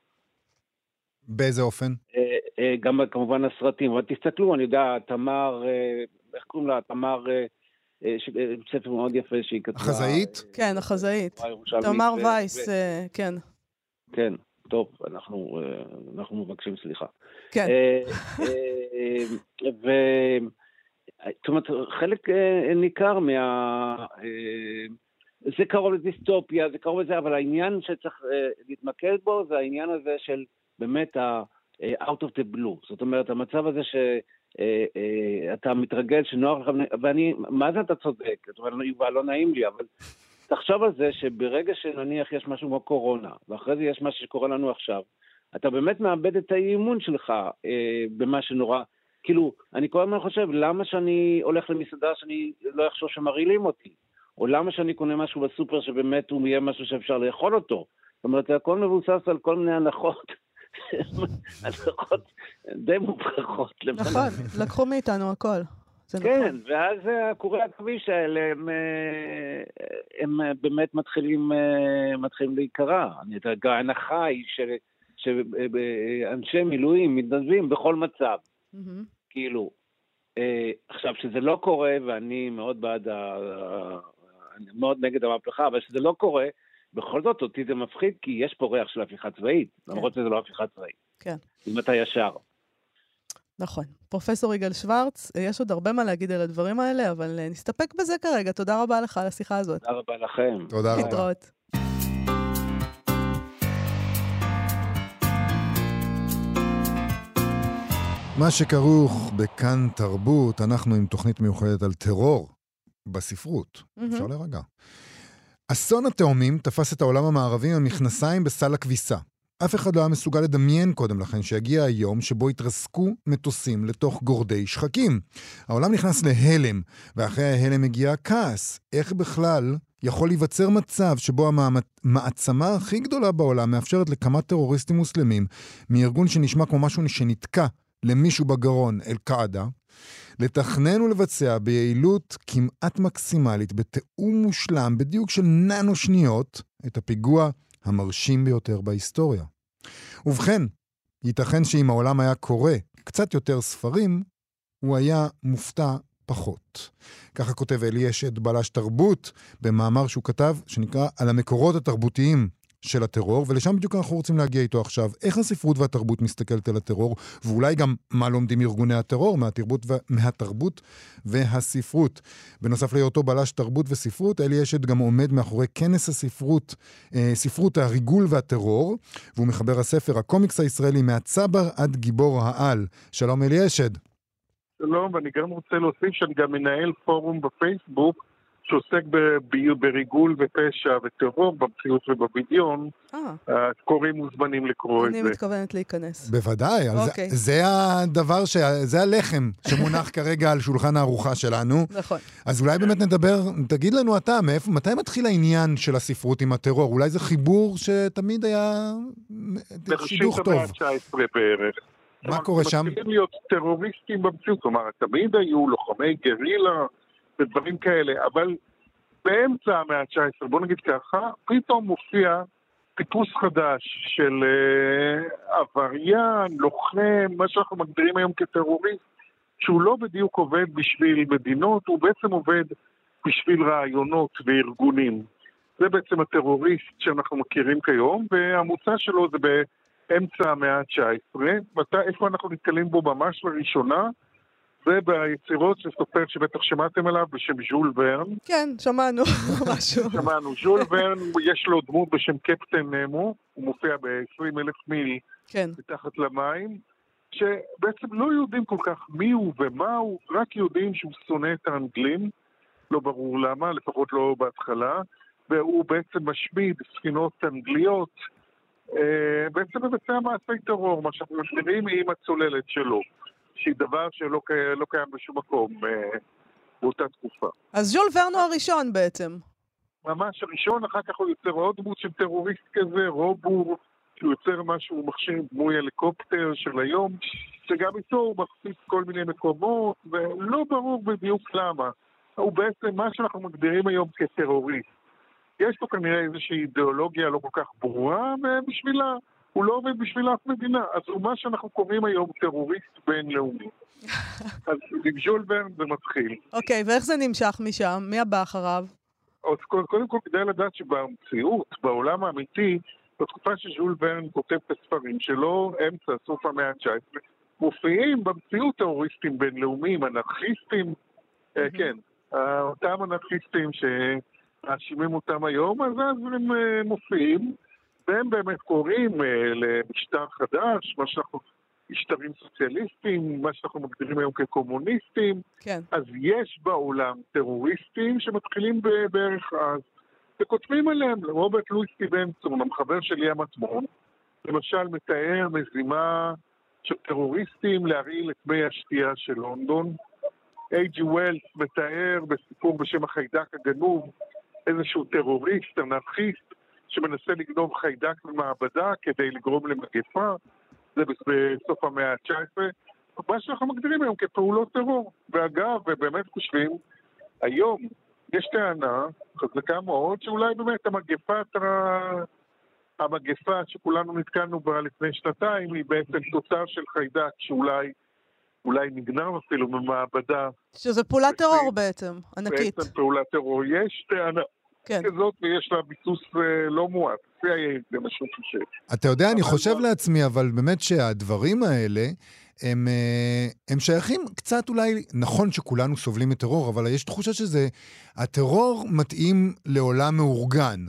Speaker 1: באיזה אופן?
Speaker 3: אה, אה, גם כמובן הסרטים, אבל תסתכלו, אני יודע, תמר, אה, איך קוראים לה? תמר, ספר מאוד יפה שהיא כתבה.
Speaker 1: החזאית?
Speaker 2: כן, החזאית. תמר וייס, כן.
Speaker 3: כן, טוב, אנחנו, אנחנו מבקשים סליחה.
Speaker 2: כן.
Speaker 3: ו... זאת אומרת, חלק ניכר מה... זה קרוב לדיסטופיה, זה קרוב לזה, אבל העניין שצריך uh, להתמקד בו זה העניין הזה של באמת ה-out of the blue. זאת אומרת, המצב הזה שאתה uh, uh, מתרגל, שנוח לך, ואני, מה זה אתה צודק? זאת אומרת, יובל, לא נעים לי, אבל תחשוב על זה שברגע שנניח יש משהו כמו קורונה, ואחרי זה יש משהו שקורה לנו עכשיו, אתה באמת מאבד את האי-אמון שלך אה, במה שנורא... כאילו, אני כל הזמן חושב, למה שאני הולך למסעדה שאני לא אחשוב שמרעילים אותי? או למה שאני קונה משהו בסופר שבאמת הוא יהיה משהו שאפשר לאכול אותו? זאת אומרת, זה הכל מבוסס על כל מיני הנחות. (laughs) הנחות די מוכרחות.
Speaker 2: נכון, לקחו מאיתנו הכל.
Speaker 3: כן, נכון. ואז קורי הכביש האלה, הם, אה, הם באמת מתחילים, אה, מתחילים להיקרע. ההנחה היא שאנשי מילואים מתנדבים בכל מצב. כאילו, אה, עכשיו, שזה לא קורה, ואני מאוד בעד. אני מאוד נגד המהפכה, אבל שזה לא קורה, בכל זאת אותי זה מפחיד, כי יש פה ריח של הפיכה צבאית, למרות שזה לא הפיכה צבאית.
Speaker 2: כן.
Speaker 3: אם אתה ישר.
Speaker 2: נכון. פרופסור יגאל שוורץ, אה, יש עוד הרבה מה להגיד על הדברים האלה, אבל אה, נסתפק בזה כרגע. תודה רבה לך על השיחה הזאת.
Speaker 3: תודה רבה לכם.
Speaker 1: תודה רבה.
Speaker 2: להתראות.
Speaker 1: מה שכרוך בכאן תרבות, אנחנו עם תוכנית מיוחדת על טרור בספרות.
Speaker 2: מהמם.
Speaker 1: אפשר להירגע. אסון התאומים תפס את העולם המערבי עם המכנסיים בסל הכביסה. אף אחד לא היה מסוגל לדמיין קודם לכן שיגיע היום שבו יתרסקו מטוסים לתוך גורדי שחקים. העולם נכנס להלם, ואחרי ההלם מגיע הכעס. איך בכלל יכול להיווצר מצב שבו המעצמה הכי גדולה בעולם מאפשרת לכמה טרוריסטים מוסלמים מארגון שנשמע כמו משהו שנתקע למישהו בגרון, אל-קאעדה, לתכנן ולבצע ביעילות כמעט מקסימלית, בתיאום מושלם, בדיוק של ננו שניות, את הפיגוע המרשים ביותר בהיסטוריה. ובכן, ייתכן שאם העולם היה קורא קצת יותר ספרים, הוא היה מופתע פחות. ככה כותב אלי אשד, בלש תרבות, במאמר שהוא כתב, שנקרא על המקורות התרבותיים של הטרור, ולשם בדיוק אנחנו רוצים להגיע איתו עכשיו. איך הספרות והתרבות מסתכלת על הטרור, ואולי גם מה לומדים ארגוני הטרור מהתרבות, ו... מהתרבות והספרות. בנוסף להיותו בלש תרבות וספרות, אלי אשד גם עומד מאחורי כנס הספרות, אה, ספרות הריגול והטרור, והוא מחבר הספר הקומיקס הישראלי מהצבר עד גיבור העל. שלום אלי אשד.
Speaker 4: שלום, ואני גם רוצה להוסיף שאני גם מנהל פורום בפייסבוק שעוסק בריגול ופשע וטרור במציאות ובבדיון.
Speaker 2: אה,
Speaker 4: קוראים מוזמנים לקרוא את
Speaker 2: אני
Speaker 4: זה.
Speaker 2: מתכוונת להיכנס.
Speaker 1: בוודאי,
Speaker 2: אוקיי.
Speaker 1: זה, זה הדבר, ש... זה הלחם שמונח (laughs) כרגע על שולחן הארוחה שלנו.
Speaker 2: נכון.
Speaker 1: אז אולי באמת נדבר, תגיד לנו אתה, מאיפה, מתי מתחיל העניין של הספרות עם הטרור? אולי זה חיבור שתמיד היה
Speaker 4: בראשית
Speaker 1: שידוך טוב.
Speaker 4: המאה ה-19 בערך.
Speaker 1: מה קורה שם?
Speaker 4: מתחילים להיות טרוריסטים במציאות, כלומר, תמיד היו לוחמי גרילה ודברים כאלה, אבל באמצע המאה ה-19, בוא נגיד ככה, פתאום מופיע טיפוס חדש של אה, עבריין, לוחם, מה שאנחנו מגדירים היום כטרוריסט, שהוא לא בדיוק עובד בשביל מדינות, הוא בעצם עובד בשביל רעיונות וארגונים. זה בעצם הטרוריסט שאנחנו מכירים כיום, והמוצא שלו זה באמצע המאה ה-19. מתי, איפה אנחנו נתקלים בו ממש לראשונה? זה ביצירות של סופר שבטח שמעתם עליו בשם ז'ול ורן.
Speaker 2: כן, שמענו (laughs) משהו.
Speaker 4: שמענו, ז'ול ורן, יש לו דמות בשם קפטן נמו, הוא מופיע ב-20 אלף מיל
Speaker 2: כן.
Speaker 4: מתחת למים, שבעצם לא יודעים כל כך מי הוא ומה הוא, רק יודעים שהוא שונא את האנגלים, לא ברור למה, לפחות לא בהתחלה, והוא בעצם משמיד ספינות אנגליות, אה, בעצם מבצע מעשי טרור, מה שאנחנו מגדירים עם הצוללת שלו, שהיא דבר שלא לא קיים בשום מקום אה, באותה תקופה.
Speaker 2: אז ז'ול ורנו הראשון בעצם.
Speaker 4: ממש הראשון, אחר כך הוא יוצר עוד דמות של טרוריסט כזה, רובור, שהוא יוצר משהו, מכשיר דמוי הליקופטר של היום, שגם איתו הוא מחפיץ כל מיני מקומות, ולא ברור בדיוק למה. הוא בעצם מה שאנחנו מגדירים היום כטרוריסט. יש פה כנראה איזושהי אידיאולוגיה לא כל כך ברורה, ובשבילה, הוא לא עובד בשביל אף מדינה. אז הוא מה שאנחנו קוראים היום טרוריסט בינלאומי. (laughs) אז עם ז'ול ורן זה מתחיל.
Speaker 2: אוקיי, ואיך זה נמשך משם? מי הבא אחריו?
Speaker 4: אז קודם כל כדאי לדעת שבמציאות, בעולם האמיתי, בתקופה שז'ול ורן כותב את הספרים שלו, אמצע, סוף המאה ה-19, מופיעים במציאות טרוריסטים בינלאומיים, אנרכיסטים, אה, כן, אה, אותם אנרכיסטים שמאשימים אותם היום, אז אז הם אה, מופיעים, והם באמת קוראים אה, למשטר חדש, מה שאנחנו, משטרים סוציאליסטיים, מה שאנחנו מגדירים היום כקומוניסטים,
Speaker 2: כן.
Speaker 4: אז יש בעולם טרוריסטים שמתחילים בערך אז, וכותבים עליהם, רוברט לואי סטיבנסון, המחבר של ים עצמון, למשל מתאר מזימה של טרוריסטים להרעיל את מי השתייה של לונדון. איי.ג'י ווילס מתאר בסיפור בשם החיידק הגנוב איזשהו טרוריסט, אנרכיסט, שמנסה לגנוב חיידק במעבדה כדי לגרום למגפה, זה בסוף המאה ה-19. מה שאנחנו מגדירים היום כפעולות טרור. ואגב, ובאמת חושבים, היום יש טענה חזקה מאוד שאולי באמת המגפת ה- המגפה שכולנו נתקלנו בה לפני שנתיים היא בעצם תוצר של חיידק שאולי אולי נגנב אפילו ממעבדה.
Speaker 2: שזה פעולת טרור בעצם, ענקית.
Speaker 4: בעצם פעולת טרור. יש טענה
Speaker 2: כן.
Speaker 4: כזאת ויש לה ביסוס אה, לא מועט. זה משהו קשה.
Speaker 1: אתה יודע, אני חושב
Speaker 4: מה-
Speaker 1: לעצמי, אבל באמת שהדברים האלה, הם, אה, הם שייכים קצת אולי, נכון שכולנו סובלים מטרור, אבל יש תחושה שזה, הטרור מתאים לעולם מאורגן.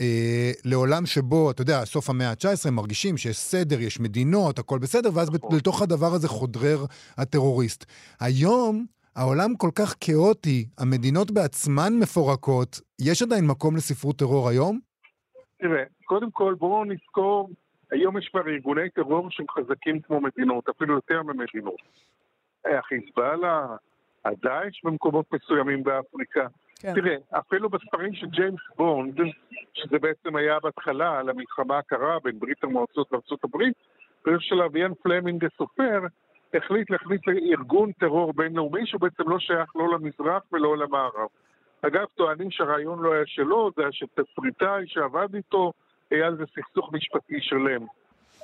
Speaker 1: אה, לעולם שבו, אתה יודע, סוף המאה ה-19 מרגישים שיש סדר, יש מדינות, הכל בסדר, ואז
Speaker 4: נכון.
Speaker 1: לתוך הדבר הזה חודרר הטרוריסט. היום העולם כל כך כאוטי, המדינות בעצמן מפורקות, יש עדיין מקום לספרות טרור היום?
Speaker 4: תראה, קודם כל בואו נזכור, היום יש כבר ארגוני טרור שהם חזקים כמו מדינות, אפילו יותר ממדינות. החיזבאללה, הדאעש במקומות מסוימים באפריקה.
Speaker 2: כן.
Speaker 4: תראה, אפילו בספרים של ג'יימס בונד, שזה בעצם היה בהתחלה על המלחמה הקרה בין ברית המועצות וארצות הברית, באיזשהו שלב איאן פלמינג הסופר החליט להכניס לארגון טרור בינלאומי שהוא בעצם לא שייך לא למזרח ולא למערב. אגב, טוענים שהרעיון לא היה שלו, זה היה של תסריטאי שעבד איתו, היה על זה סכסוך משפטי שלם.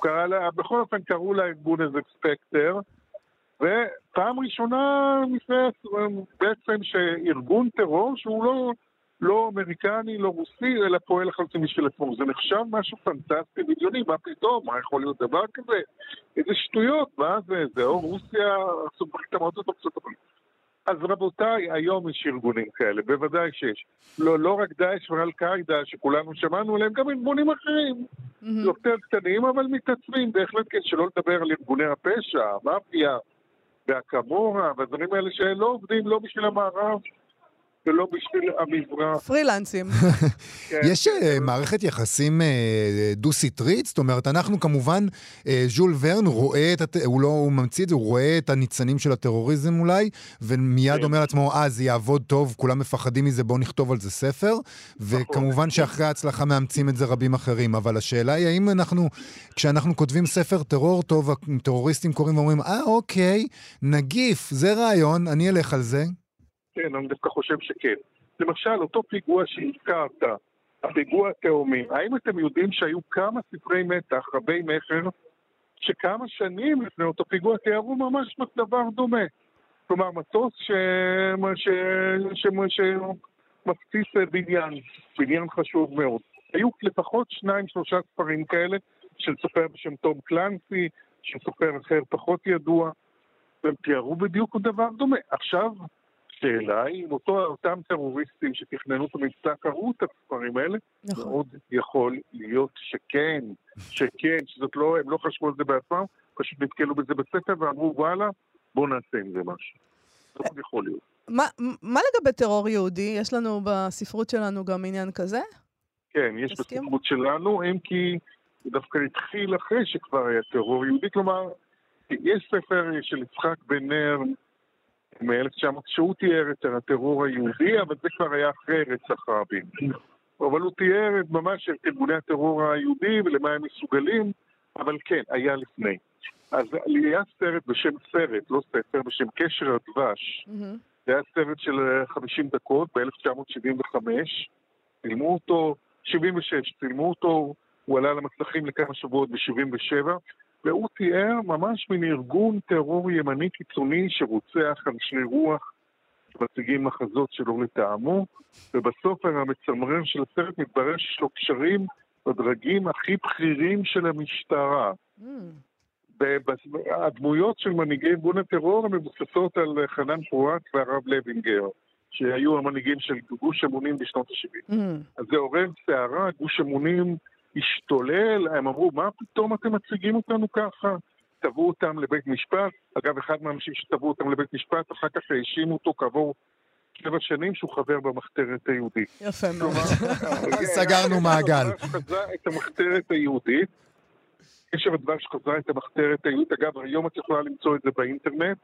Speaker 4: לה, בכל אופן קראו לארגון הזה ספקטר, ופעם ראשונה לפני, בעצם שארגון טרור שהוא לא, לא אמריקני, לא רוסי, אלא פועל לחלוטין בשביל עצמו. זה נחשב משהו פנטסטי בדיוני, מה פתאום, מה יכול להיות דבר כזה? איזה שטויות, מה זה, זה או רוסיה, ארצות ברית המועצות, ארצות הברית. אז רבותיי, היום יש ארגונים כאלה, בוודאי שיש. לא, לא רק דאעש ואל-קאעידה שכולנו שמענו עליהם, גם ארגונים אחרים. יותר קטנים, אבל מתעצבים, בהחלט כן, שלא לדבר על ארגוני הפשע, המאפיה, והקמורה, והדברים האלה שלא עובדים לא בשביל המערב ולא בשביל המזרח.
Speaker 2: פרילנסים. (laughs)
Speaker 4: כן,
Speaker 1: יש אה, מערכת יחסים אה, דו-סטרית? זאת אומרת, אנחנו כמובן, אה, ז'ול ורן רואה את, הט... הוא לא הוא ממציא את זה, הוא רואה את הניצנים של הטרוריזם אולי, ומיד
Speaker 4: כן.
Speaker 1: אומר לעצמו, אה, זה יעבוד טוב, כולם מפחדים מזה, בואו נכתוב על זה ספר. וכמובן שאחרי ההצלחה מאמצים את זה רבים אחרים. אבל השאלה היא, האם אנחנו, כשאנחנו כותבים ספר טרור טוב, הטרוריסטים קוראים ואומרים, אה, אוקיי, נגיף, זה רעיון, אני אלך על זה.
Speaker 4: כן, אני דווקא חושב שכן. למשל, אותו פיגוע שהזכרת, הפיגוע התאומים, האם אתם יודעים שהיו כמה ספרי מתח, רבי מכר, שכמה שנים לפני אותו פיגוע תיארו ממש דבר דומה? כלומר, מטוס ש... ש... ש... ש... מפציץ בניין, בניין חשוב מאוד. היו לפחות שניים, שלושה ספרים כאלה, של סופר בשם תום קלנסי, של סופר אחר פחות ידוע, והם תיארו בדיוק דבר דומה. עכשיו, השאלה היא אם אותו, אותם טרוריסטים שתכננו את המבצע קראו את הספרים האלה,
Speaker 2: נכון.
Speaker 4: מאוד יכול להיות שכן, שכן, שזאת לא, הם לא חשבו על זה בעצמם, פשוט נתקלו בזה בספר ואמרו וואלה, בואו נעשה עם זה משהו. זה מאוד יכול להיות.
Speaker 2: מה, מה לגבי טרור יהודי? יש לנו בספרות שלנו גם עניין כזה?
Speaker 4: כן, יש
Speaker 2: תסכים?
Speaker 4: בספרות שלנו, אם כי זה דווקא התחיל אחרי שכבר היה טרור יהודי, כלומר, יש ספר של יצחק בן נר מ-1900, שהוא תיאר את הטרור היהודי, אבל זה כבר היה אחרי רצח רבין. אבל הוא תיאר ממש את ארגוני הטרור היהודי ולמה הם מסוגלים, אבל כן, היה לפני. אז היה סרט בשם סרט, לא ספר, בשם קשר הדבש. זה היה סרט של אה, 50 דקות ב-1975, צילמו אותו, 76, צילמו אותו, הוא עלה למסכים לכמה שבועות ב-77, והוא תיאר ממש מין ארגון טרור ימני קיצוני שרוצח אנשי רוח, שמציגים מחזות שלא לטעמו, ובסוף המצמרר של הסרט מתברר שיש לו קשרים בדרגים הכי בכירים של המשטרה. ב- הדמויות של מנהיגי ארגון הטרור מבוססות על חנן פורט והרב לוינגר, שהיו המנהיגים של גוש אמונים בשנות ה-70.
Speaker 2: מהמם.
Speaker 4: אז זה עורר סערה, גוש אמונים השתולל, הם אמרו, מה פתאום אתם מציגים אותנו ככה? תבעו אותם לבית משפט. אגב, אחד מהאנשים שתבעו אותם לבית משפט, אחר כך האשימו אותו כעבור שבע שנים שהוא חבר במחתרת היהודית.
Speaker 2: יפה מאוד. (laughs)
Speaker 1: סגרנו מעגל.
Speaker 4: חזה את המחתרת היהודית. קשר הדבש חזרה את המחתרת היהודית. אגב, היום את יכולה למצוא את זה באינטרנט.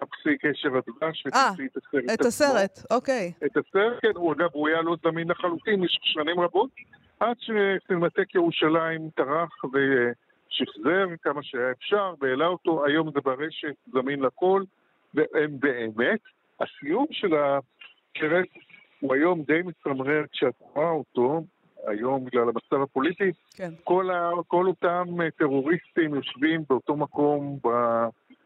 Speaker 4: חפשי קשר הדבש
Speaker 2: אה,
Speaker 4: ותמצאי את הסרט
Speaker 2: את. הסרט, אוקיי.
Speaker 4: את הסרט, כן, הוא אגב, הוא היה לא זמין לחלוטין במשך שנים רבות, עד שסינמטק ירושלים טרח ושחזר כמה שהיה אפשר, והעלה אותו, היום זה ברשת, זמין לכל, והם באמת, הסיום של הסרט הוא היום די מצמרר כשאת רואה אותו, היום בגלל המצב הפוליטי,
Speaker 2: כן.
Speaker 4: כל, ה, כל אותם טרוריסטים יושבים באותו מקום ב,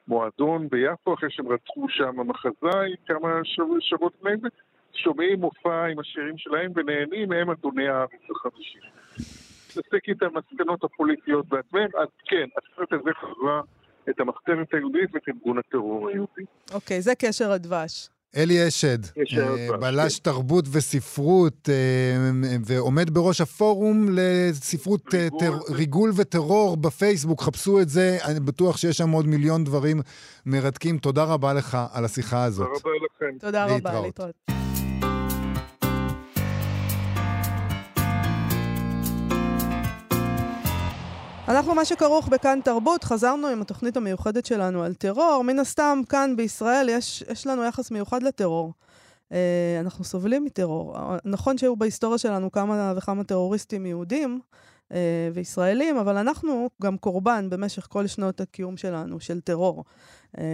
Speaker 4: מועדון ביפו, אחרי שהם רצחו שם מחזאי כמה שבועות לפני זה, שומעים מופע עם השירים שלהם ונהנים, הם אדוני הארץ החמישי. תעסק את המסקנות הפוליטיות בעצמם, אז כן, הסרט הזה חזרה את המחתרת היהודית ואת ארגון הטרור היהודי.
Speaker 2: אוקיי, זה קשר הדבש.
Speaker 1: אלי אשד, אה,
Speaker 4: הדבש,
Speaker 1: בלש תרבות וספרות, אה, ועומד בראש הפורום לספרות אה,
Speaker 4: ריגול.
Speaker 1: טר- ריגול וטרור בפייסבוק, חפשו את זה, אני בטוח שיש שם עוד מיליון דברים מרתקים. תודה רבה לך על השיחה
Speaker 4: תודה
Speaker 1: הזאת.
Speaker 4: רבה לכם.
Speaker 2: תודה רבה,
Speaker 1: להתראות.
Speaker 2: אנחנו מה שכרוך בכאן תרבות, חזרנו עם התוכנית המיוחדת שלנו על טרור. מן הסתם, כאן בישראל יש, יש לנו יחס מיוחד לטרור. אה, אנחנו סובלים מטרור. נכון שהיו בהיסטוריה שלנו כמה וכמה טרוריסטים יהודים וישראלים, אבל אנחנו גם קורבן במשך כל שנות הקיום שלנו של טרור. אה,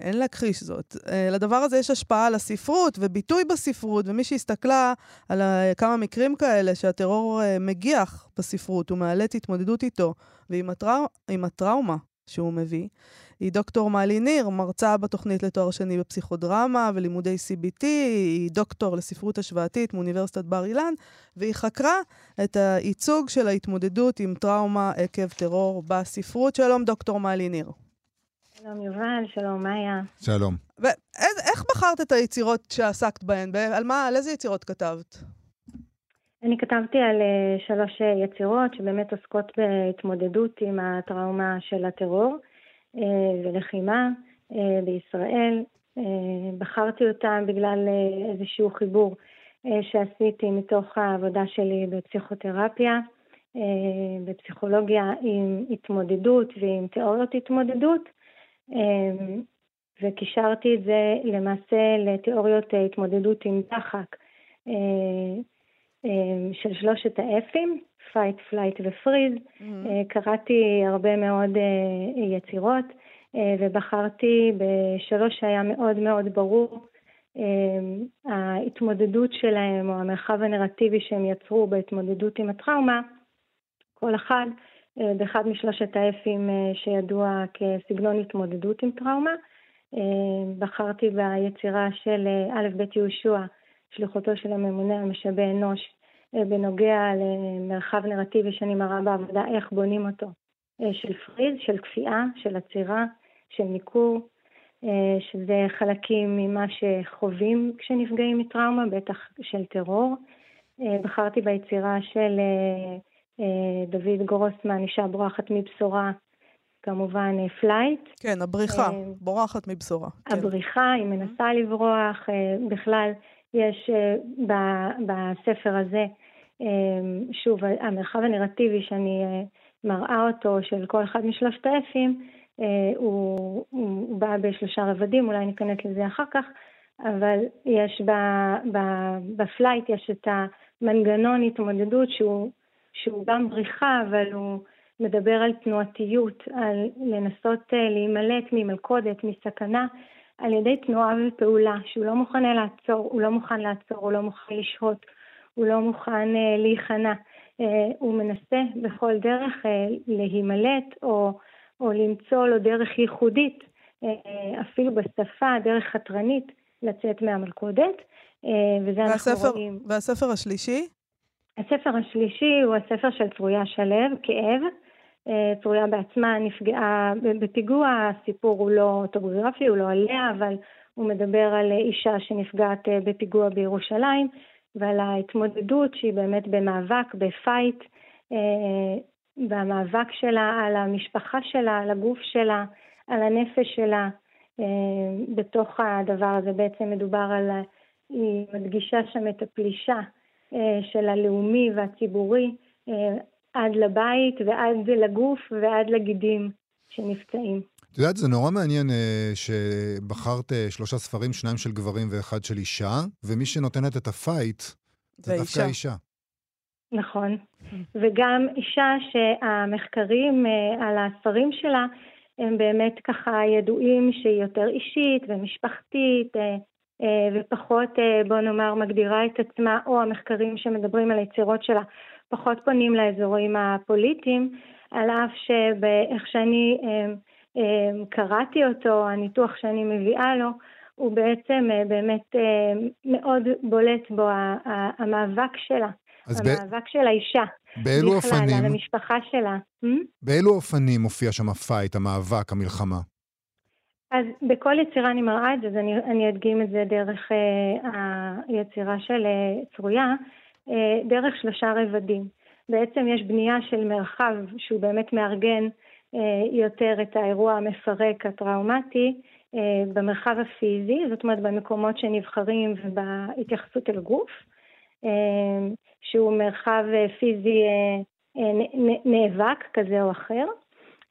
Speaker 2: אין להכחיש זאת. אה, לדבר הזה יש השפעה על הספרות וביטוי בספרות, ומי שהסתכלה על כמה מקרים כאלה שהטרור אה, מגיח בספרות, הוא מעלה את התמודדות איתו, ועם הטרא... הטראומה שהוא מביא, היא דוקטור מלי ניר, מרצה בתוכנית לתואר שני בפסיכודרמה ולימודי CBT, היא דוקטור לספרות השוואתית מאוניברסיטת בר אילן, והיא חקרה את הייצוג של ההתמודדות עם טראומה עקב טרור בספרות. שלום, דוקטור מלי ניר.
Speaker 5: שלום יובל, שלום מאיה.
Speaker 1: שלום.
Speaker 2: ואיך בחרת את היצירות שעסקת בהן? על מה, על איזה יצירות כתבת?
Speaker 5: אני כתבתי על אה, שלוש אה, יצירות שבאמת עוסקות בהתמודדות עם הטראומה של הטרור ולחימה אה, בישראל. אה, בחרתי אותם בגלל אה, איזשהו חיבור אה, שעשיתי מתוך העבודה שלי בפסיכותרפיה, אה, בפסיכולוגיה עם התמודדות ועם תיאוריות התמודדות. אה, וקישרתי את זה למעשה לתיאוריות אה, התמודדות עם דחק אה, אה, של שלושת האפים, fight, flight ו-freeze. אה, קראתי הרבה מאוד אה, יצירות אה, ובחרתי בשלוש שהיה מאוד מאוד ברור אה, ההתמודדות שלהם או המרחב הנרטיבי שהם יצרו בהתמודדות עם הטראומה, כל אחד אה, באחד משלושת האפים אה, שידוע כסגנון התמודדות עם טראומה. אה, בחרתי ביצירה של אה, א' ב' יהושע, שליחותו של הממונה על משאבי אנוש, אה, בנוגע למרחב נרטיבי שאני מראה בעבודה, איך בונים אותו, אה, של freeze, של כפייה, של עצירה, של ניכור, אה, שזה חלקים ממה שחווים כשנפגעים מטראומה, בטח של טרור. בחרתי ביצירה של דוד גרוסמן, אישה בורחת מבשורה, כמובן flight.
Speaker 2: כן, הבריחה, בורחת מבשורה. כן.
Speaker 5: הבריחה, היא מנסה לברוח, אה, בכלל יש אה, בספר הזה, אה, שוב, המרחב הנרטיבי שאני אה, מראה אותו, של כל אחד משלושת האפים, הוא, הוא בא בשלושה רבדים, אולי ניכנס לזה אחר כך, אבל יש ב, ב, בפלייט, יש את המנגנון התמודדות שהוא, שהוא גם בריחה, אבל הוא מדבר על תנועתיות, על לנסות להימלט ממלכודת, מסכנה, על ידי תנועה ופעולה, שהוא לא מוכן לעצור, הוא לא מוכן לעצור, הוא לא מוכן לשהות, הוא לא מוכן אה, להיכנע. אה, הוא מנסה בכל דרך אה, להימלט או, או למצוא לו דרך ייחודית, אה, אפילו בשפה, דרך חתרנית, לצאת מהמלכודת, אה, וזה אנחנו
Speaker 2: והספר,
Speaker 5: רואים.
Speaker 2: והספר השלישי?
Speaker 5: הספר השלישי הוא הספר של צרויה שלו, כאב. אה, צרויה בעצמה נפגעה בפיגוע, הסיפור הוא לא אוטוגרפי, הוא לא עליה, אבל הוא מדבר על אישה שנפגעת אה, בפיגוע בירושלים, ועל ההתמודדות שהיא באמת במאבק, בפייט, אה, והמאבק שלה על המשפחה שלה, על הגוף שלה, על הנפש שלה. אה, בתוך הדבר הזה בעצם מדובר על, היא מדגישה שם את הפלישה אה, של הלאומי והציבורי אה, עד לבית ועד לגוף ועד לגידים שנפצעים.
Speaker 1: את יודעת, זה נורא מעניין אה, שבחרת אה, שלושה ספרים, שניים של גברים ואחד של אישה, ומי שנותנת את הפייט זה דווקא
Speaker 2: ואישה.
Speaker 1: האישה.
Speaker 5: נכון. וגם אישה שהמחקרים אה, על הספרים שלה הם באמת ככה ידועים שהיא יותר אישית ומשפחתית ופחות, בוא נאמר, מגדירה את עצמה, או המחקרים שמדברים על היצירות שלה פחות פונים לאזורים הפוליטיים, על אף שבאיך שאני אה, אה, קראתי אותו, הניתוח שאני מביאה לו, הוא בעצם אה, באמת מאוד בולט בו המאבק שלה,
Speaker 1: אז ב-
Speaker 5: המאבק של האישה.
Speaker 1: באילו אופנים,
Speaker 5: על המשפחה שלה. Hmm?
Speaker 1: באילו אופנים מופיע שם הפייט, המאבק, המלחמה?
Speaker 5: אז בכל יצירה אני מראה את זה, אז אני, אני אדגים את זה דרך אה, היצירה של אה, צרויה, דרך שלושה רבדים. בעצם יש בנייה של מרחב שהוא באמת מארגן אה, יותר את האירוע המפרק הטראומטי אה, במרחב הפיזי, זאת אומרת במקומות שנבחרים ובהתייחסות אל גוף, אה, שהוא מרחב אה, פיזי אה, אה, נאבק כזה או אחר.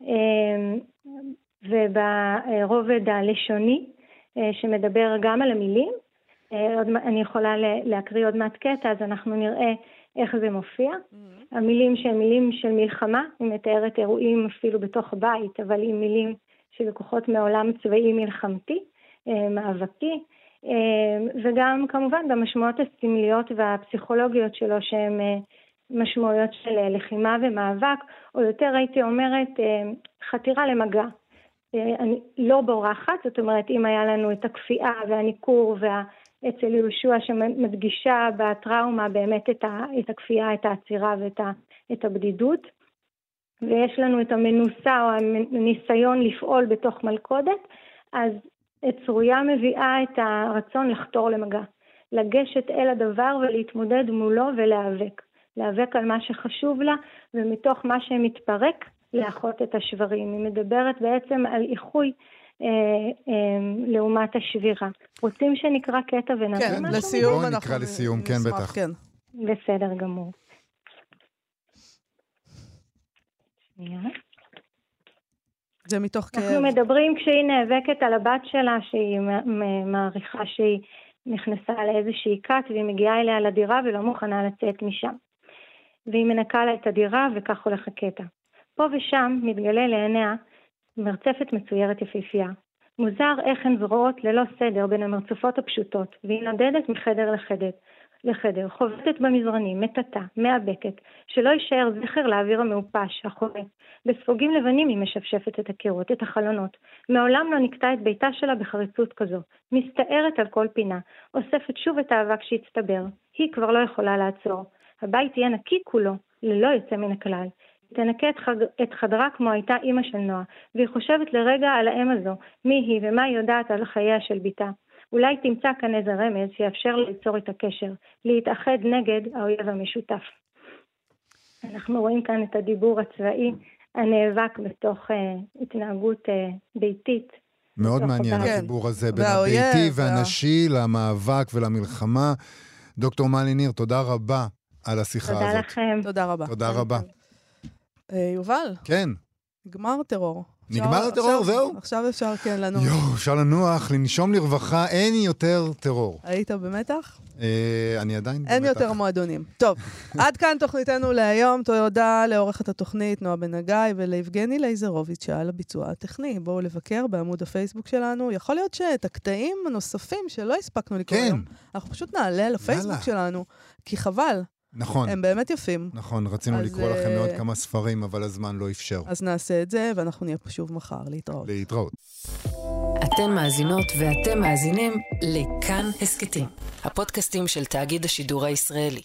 Speaker 5: אה, וברובד הלשוני, אה, שמדבר גם על המילים. אה, אני יכולה להקריא עוד מעט קטע, אז אנחנו נראה איך זה מופיע. המילים שהן מילים של מלחמה, היא מתארת אירועים אפילו בתוך הבית, אבל עם מילים שלקוחות מעולם צבאי מלחמתי, אה, מאבקי, אה, וגם כמובן במשמעויות הסמליות והפסיכולוגיות שלו שהן משמעויות של לחימה ומאבק, או יותר הייתי אומרת חתירה למגע. אני לא בורחת, זאת אומרת אם היה לנו את הכפייה והניכור וה... אצל יהושע שמדגישה בטראומה באמת את, ה, את הכפייה, את העצירה ואת ה, את הבדידות. ויש לנו את המנוסה או הניסיון לפעול בתוך מלכודת, אז צרויה מביאה את הרצון לחתור למגע. לגשת אל הדבר ולהתמודד מולו ולהיאבק. להיאבק על מה שחשוב לה, ומתוך מה שמתפרק, לאחות את השברים. היא מדברת בעצם על איחוי לעומת השבירה. רוצים שנקרא קטע ונראה
Speaker 2: כן,
Speaker 5: משהו?
Speaker 2: לסיום
Speaker 1: בואי
Speaker 2: אנחנו
Speaker 1: נקרא לסיום, כן, בטח.
Speaker 2: כן.
Speaker 5: בסדר גמור. שנייה.
Speaker 2: זה מתוך כאב.
Speaker 5: אנחנו מדברים כשהיא נאבקת על הבת שלה, שהיא מעריכה שהיא נכנסה לאיזושהי כת והיא מגיעה אליה לדירה ולא מוכנה לצאת משם. והיא מנקה לה את הדירה וכך הולך הקטע. פה ושם מתגלה לעיניה מרצפת מצוירת יפיפייה. מוזר איך הן זרועות ללא סדר בין המרצפות הפשוטות, והיא נודדת מחדר לחדר, לחדר, חובטת במזרנים, מטאטה, מאבקת, שלא יישאר זכר לאוויר המעופש, החורק. בספוגים לבנים היא משפשפת את הקירות, את החלונות. מעולם לא נקטה את ביתה שלה בחריצות כזו. מסתערת על כל פינה, אוספת שוב את האבק שהצטבר. היא כבר לא יכולה לעצור. הבית יהיה נקי כולו, ללא יוצא מן הכלל. תנקה את, חג... את חדרה כמו הייתה אימא של נועה, והיא חושבת לרגע על האם הזו, מי היא ומה היא יודעת על חייה של בתה. אולי תמצא כאן איזה רמז שיאפשר ליצור את הקשר, להתאחד נגד האויב המשותף. אנחנו רואים כאן את הדיבור הצבאי הנאבק בתוך uh, התנהגות uh, ביתית.
Speaker 1: מאוד מעניין
Speaker 5: הבית.
Speaker 1: החיבור הזה בין
Speaker 2: והאויב,
Speaker 1: הביתי
Speaker 2: וה-
Speaker 1: והנשי למאבק ולמלחמה. דוקטור מלי ניר, תודה רבה על השיחה
Speaker 5: תודה
Speaker 1: הזאת.
Speaker 5: לכם.
Speaker 2: תודה רבה.
Speaker 1: תודה רבה.
Speaker 2: אה, יובל,
Speaker 1: כן,
Speaker 2: נגמר הטרור.
Speaker 1: נגמר הטרור, זהו?
Speaker 2: עכשיו אפשר, כן, לנוח.
Speaker 1: יואו, אפשר לנוח, לנשום לרווחה, אין יותר טרור.
Speaker 2: היית במתח?
Speaker 1: אה, אני עדיין
Speaker 2: אין
Speaker 1: במתח.
Speaker 2: יותר מועדונים. טוב, (laughs) עד כאן תוכניתנו להיום. תודה לעורכת התוכנית נועה בן הגיא וליבגני לייזרוביץ' שעל הביצוע הטכני. בואו לבקר בעמוד הפייסבוק שלנו. יכול להיות שאת הקטעים הנוספים שלא הספקנו לקרוא
Speaker 1: כן.
Speaker 2: היום, אנחנו פשוט נעלה לפייסבוק. שלנו, כי חבל,
Speaker 1: נכון,
Speaker 2: הם באמת יפים.
Speaker 1: נכון, רצינו
Speaker 2: אז,
Speaker 1: לקרוא לכם
Speaker 2: אה,
Speaker 1: לעוד כמה ספרים, אבל הזמן לא אפשר.
Speaker 2: אז נעשה את זה, ואנחנו נהיה פה שוב מחר. להתראות.
Speaker 1: להתראות.
Speaker 6: אתן מאזינות ואתם מאזינים לכאן הסכתים, הפודקאסטים של תאגיד השידור הישראלי.